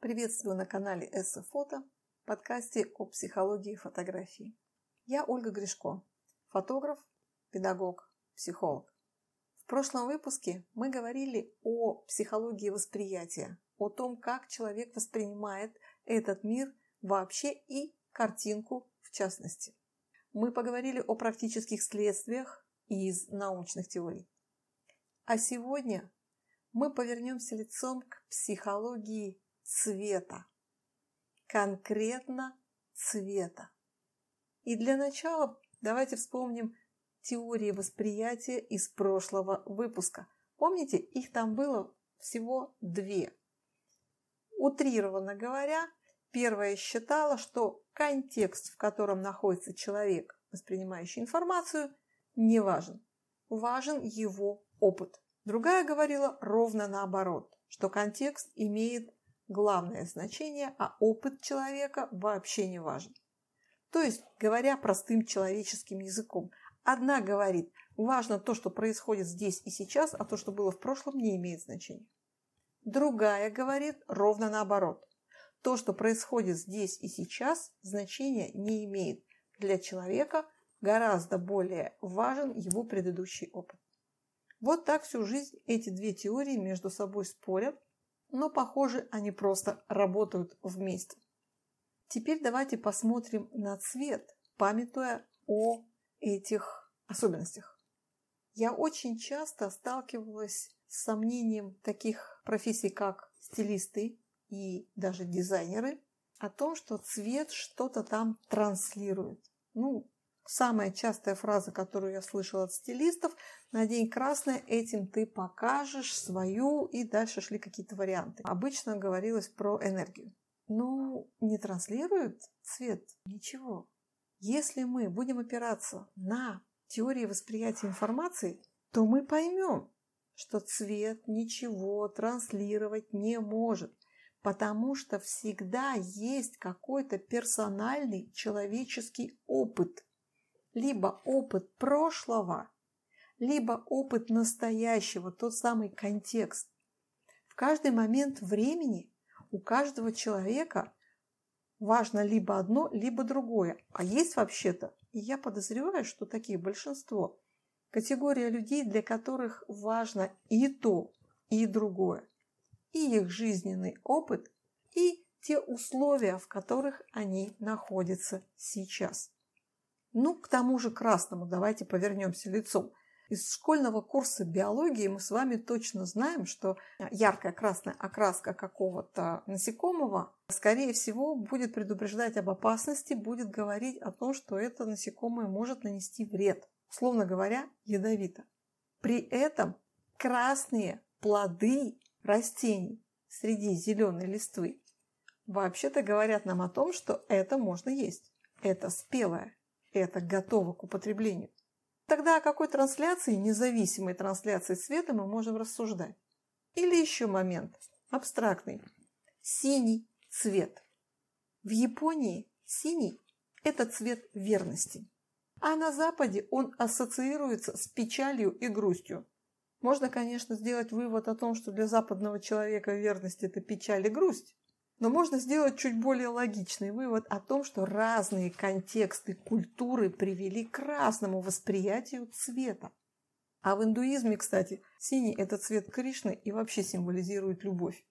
Приветствую на канале Эссе Фото, подкасте о психологии фотографии. Я Ольга Гришко, фотограф, педагог, психолог. В прошлом выпуске мы говорили о психологии восприятия, о том, как человек воспринимает этот мир вообще и картинку в частности. Мы поговорили о практических следствиях из научных теорий. А сегодня мы повернемся лицом к психологии цвета. Конкретно цвета. И для начала давайте вспомним теории восприятия из прошлого выпуска. Помните, их там было всего две. Утрированно говоря, первая считала, что контекст, в котором находится человек, воспринимающий информацию, не важен. Важен его опыт. Другая говорила ровно наоборот, что контекст имеет главное значение, а опыт человека вообще не важен. То есть, говоря простым человеческим языком, одна говорит, важно то, что происходит здесь и сейчас, а то, что было в прошлом, не имеет значения. Другая говорит ровно наоборот. То, что происходит здесь и сейчас, значения не имеет. Для человека гораздо более важен его предыдущий опыт. Вот так всю жизнь эти две теории между собой спорят, но, похоже, они просто работают вместе. Теперь давайте посмотрим на цвет, памятуя о этих особенностях. Я очень часто сталкивалась с сомнением таких профессий, как стилисты и даже дизайнеры, о том, что цвет что-то там транслирует. Ну, Самая частая фраза, которую я слышала от стилистов, надень красное, этим ты покажешь свою, и дальше шли какие-то варианты. Обычно говорилось про энергию. Ну, не транслирует цвет ничего. Если мы будем опираться на теории восприятия информации, то мы поймем, что цвет ничего транслировать не может, потому что всегда есть какой-то персональный человеческий опыт – либо опыт прошлого, либо опыт настоящего, тот самый контекст. В каждый момент времени у каждого человека важно либо одно, либо другое. А есть вообще-то, и я подозреваю, что такие большинство, категория людей, для которых важно и то, и другое. И их жизненный опыт, и те условия, в которых они находятся сейчас. Ну, к тому же красному давайте повернемся лицом. Из школьного курса биологии мы с вами точно знаем, что яркая красная окраска какого-то насекомого, скорее всего, будет предупреждать об опасности, будет говорить о том, что это насекомое может нанести вред. Условно говоря, ядовито. При этом красные плоды растений среди зеленой листвы вообще-то говорят нам о том, что это можно есть. Это спелое это готово к употреблению. Тогда о какой трансляции, независимой трансляции света мы можем рассуждать? Или еще момент, абстрактный. Синий цвет. В Японии синий – это цвет верности. А на Западе он ассоциируется с печалью и грустью. Можно, конечно, сделать вывод о том, что для западного человека верность – это печаль и грусть. Но можно сделать чуть более логичный вывод о том, что разные контексты культуры привели к разному восприятию цвета. А в индуизме, кстати, синий – это цвет Кришны и вообще символизирует любовь.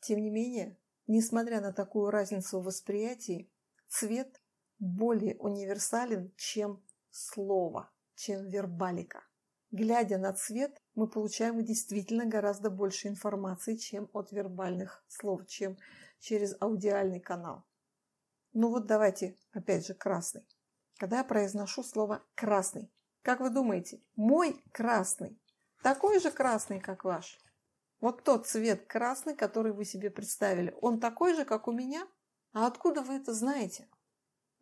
Тем не менее, несмотря на такую разницу в восприятии, цвет более универсален, чем слово, чем вербалика. Глядя на цвет, мы получаем действительно гораздо больше информации, чем от вербальных слов, чем через аудиальный канал. Ну вот давайте, опять же, красный. Когда я произношу слово «красный», как вы думаете, мой красный такой же красный, как ваш? Вот тот цвет красный, который вы себе представили, он такой же, как у меня? А откуда вы это знаете?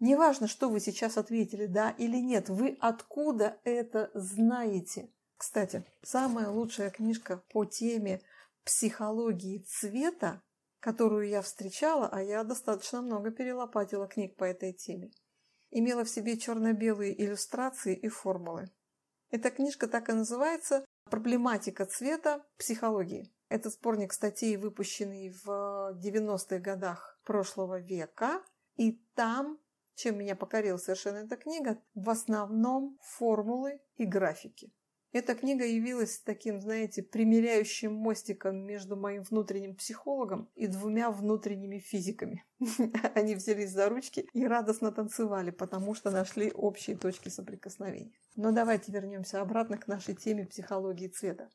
Неважно, что вы сейчас ответили, да или нет, вы откуда это знаете? Кстати, самая лучшая книжка по теме психологии цвета которую я встречала, а я достаточно много перелопатила книг по этой теме, имела в себе черно-белые иллюстрации и формулы. Эта книжка так и называется «Проблематика цвета психологии». Это сборник статей, выпущенный в 90-х годах прошлого века. И там, чем меня покорила совершенно эта книга, в основном формулы и графики. Эта книга явилась таким, знаете, примиряющим мостиком между моим внутренним психологом и двумя внутренними физиками. Они взялись за ручки и радостно танцевали, потому что нашли общие точки соприкосновения. Но давайте вернемся обратно к нашей теме психологии цвета.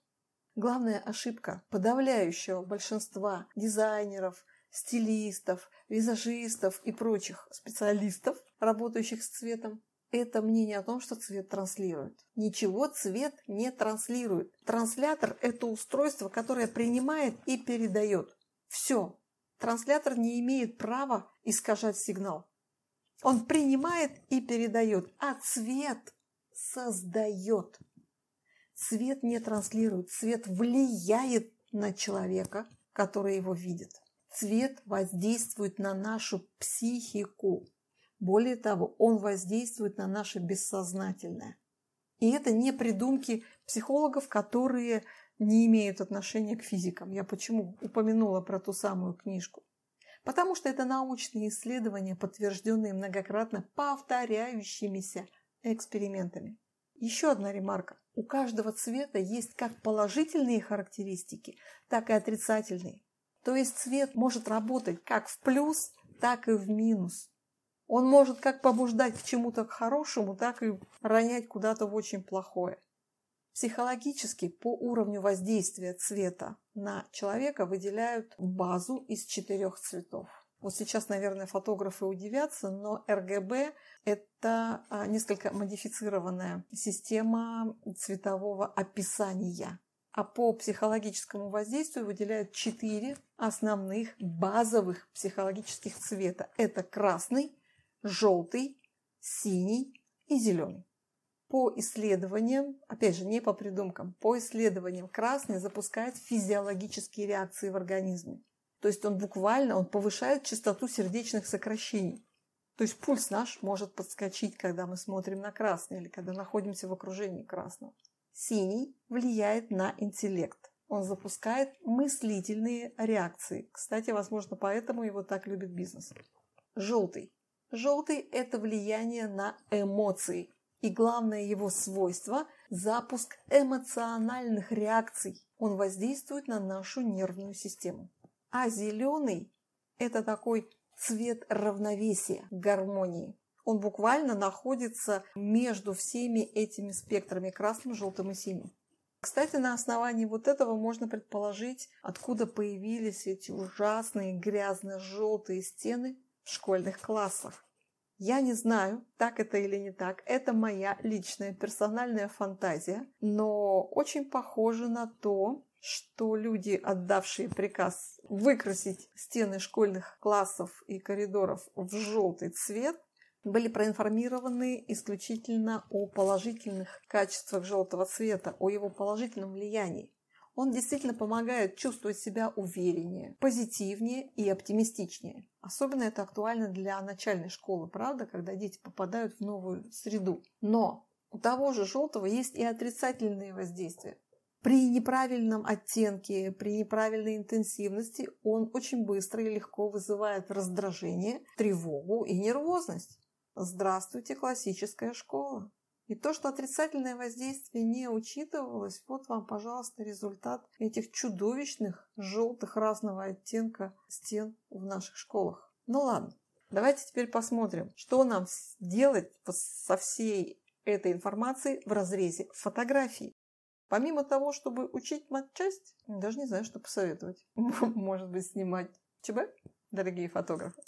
Главная ошибка подавляющего большинства дизайнеров, стилистов, визажистов и прочих специалистов, работающих с цветом, это мнение о том, что цвет транслирует. Ничего цвет не транслирует. Транслятор – это устройство, которое принимает и передает. Все. Транслятор не имеет права искажать сигнал. Он принимает и передает, а цвет создает. Цвет не транслирует, цвет влияет на человека, который его видит. Цвет воздействует на нашу психику. Более того, он воздействует на наше бессознательное. И это не придумки психологов, которые не имеют отношения к физикам. Я почему упомянула про ту самую книжку? Потому что это научные исследования, подтвержденные многократно повторяющимися экспериментами. Еще одна ремарка. У каждого цвета есть как положительные характеристики, так и отрицательные. То есть цвет может работать как в плюс, так и в минус. Он может как побуждать к чему-то хорошему, так и ронять куда-то в очень плохое. Психологически по уровню воздействия цвета на человека выделяют базу из четырех цветов. Вот сейчас, наверное, фотографы удивятся, но РГБ – это а, несколько модифицированная система цветового описания. А по психологическому воздействию выделяют четыре основных базовых психологических цвета. Это красный, желтый, синий и зеленый. По исследованиям, опять же, не по придумкам, по исследованиям красный запускает физиологические реакции в организме. То есть он буквально он повышает частоту сердечных сокращений. То есть пульс наш может подскочить, когда мы смотрим на красный или когда находимся в окружении красного. Синий влияет на интеллект. Он запускает мыслительные реакции. Кстати, возможно, поэтому его так любит бизнес. Желтый Желтый – это влияние на эмоции. И главное его свойство – запуск эмоциональных реакций. Он воздействует на нашу нервную систему. А зеленый – это такой цвет равновесия, гармонии. Он буквально находится между всеми этими спектрами – красным, желтым и синим. Кстати, на основании вот этого можно предположить, откуда появились эти ужасные грязно-желтые стены в школьных классах. Я не знаю, так это или не так. Это моя личная персональная фантазия, но очень похоже на то, что люди, отдавшие приказ выкрасить стены школьных классов и коридоров в желтый цвет, были проинформированы исключительно о положительных качествах желтого цвета, о его положительном влиянии. Он действительно помогает чувствовать себя увереннее, позитивнее и оптимистичнее. Особенно это актуально для начальной школы, правда, когда дети попадают в новую среду. Но у того же желтого есть и отрицательные воздействия. При неправильном оттенке, при неправильной интенсивности он очень быстро и легко вызывает раздражение, тревогу и нервозность. Здравствуйте, классическая школа! И то, что отрицательное воздействие не учитывалось, вот вам, пожалуйста, результат этих чудовищных желтых разного оттенка стен в наших школах. Ну ладно, давайте теперь посмотрим, что нам делать со всей этой информацией в разрезе фотографий. Помимо того, чтобы учить матчасть, даже не знаю, что посоветовать. Может быть, снимать ЧБ, дорогие фотографы?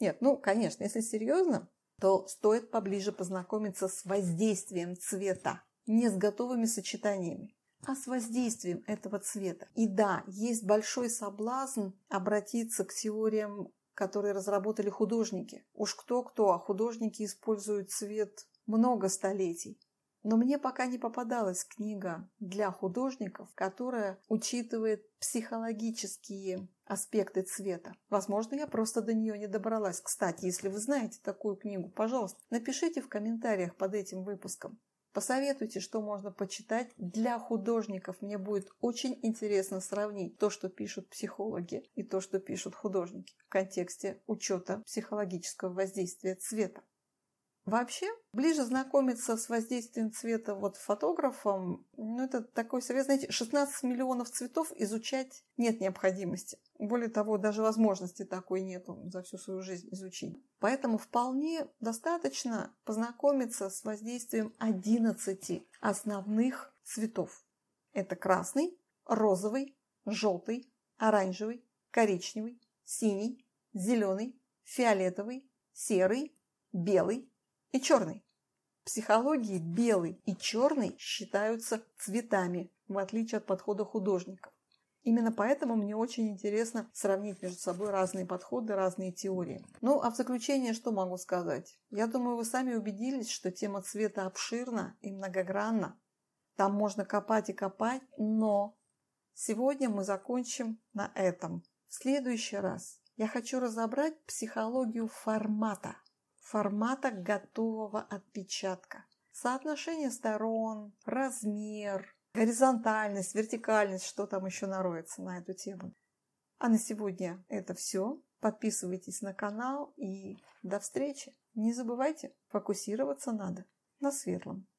Нет, ну, конечно, если серьезно, то стоит поближе познакомиться с воздействием цвета, не с готовыми сочетаниями, а с воздействием этого цвета. И да, есть большой соблазн обратиться к теориям, которые разработали художники. Уж кто-кто, а художники используют цвет много столетий. Но мне пока не попадалась книга для художников, которая учитывает психологические аспекты цвета. Возможно, я просто до нее не добралась. Кстати, если вы знаете такую книгу, пожалуйста, напишите в комментариях под этим выпуском. Посоветуйте, что можно почитать для художников. Мне будет очень интересно сравнить то, что пишут психологи, и то, что пишут художники в контексте учета психологического воздействия цвета. Вообще, ближе знакомиться с воздействием цвета вот фотографом, ну это такой совет, знаете, 16 миллионов цветов изучать нет необходимости. Более того, даже возможности такой нету за всю свою жизнь изучить. Поэтому вполне достаточно познакомиться с воздействием 11 основных цветов. Это красный, розовый, желтый, оранжевый, коричневый, синий, зеленый, фиолетовый, серый, белый, и черный. В психологии белый и черный считаются цветами, в отличие от подхода художников. Именно поэтому мне очень интересно сравнить между собой разные подходы, разные теории. Ну, а в заключение что могу сказать? Я думаю, вы сами убедились, что тема цвета обширна и многогранна. Там можно копать и копать, но сегодня мы закончим на этом. В следующий раз я хочу разобрать психологию формата – формата готового отпечатка. Соотношение сторон, размер, горизонтальность, вертикальность, что там еще нароется на эту тему. А на сегодня это все. Подписывайтесь на канал и до встречи. Не забывайте, фокусироваться надо на светлом.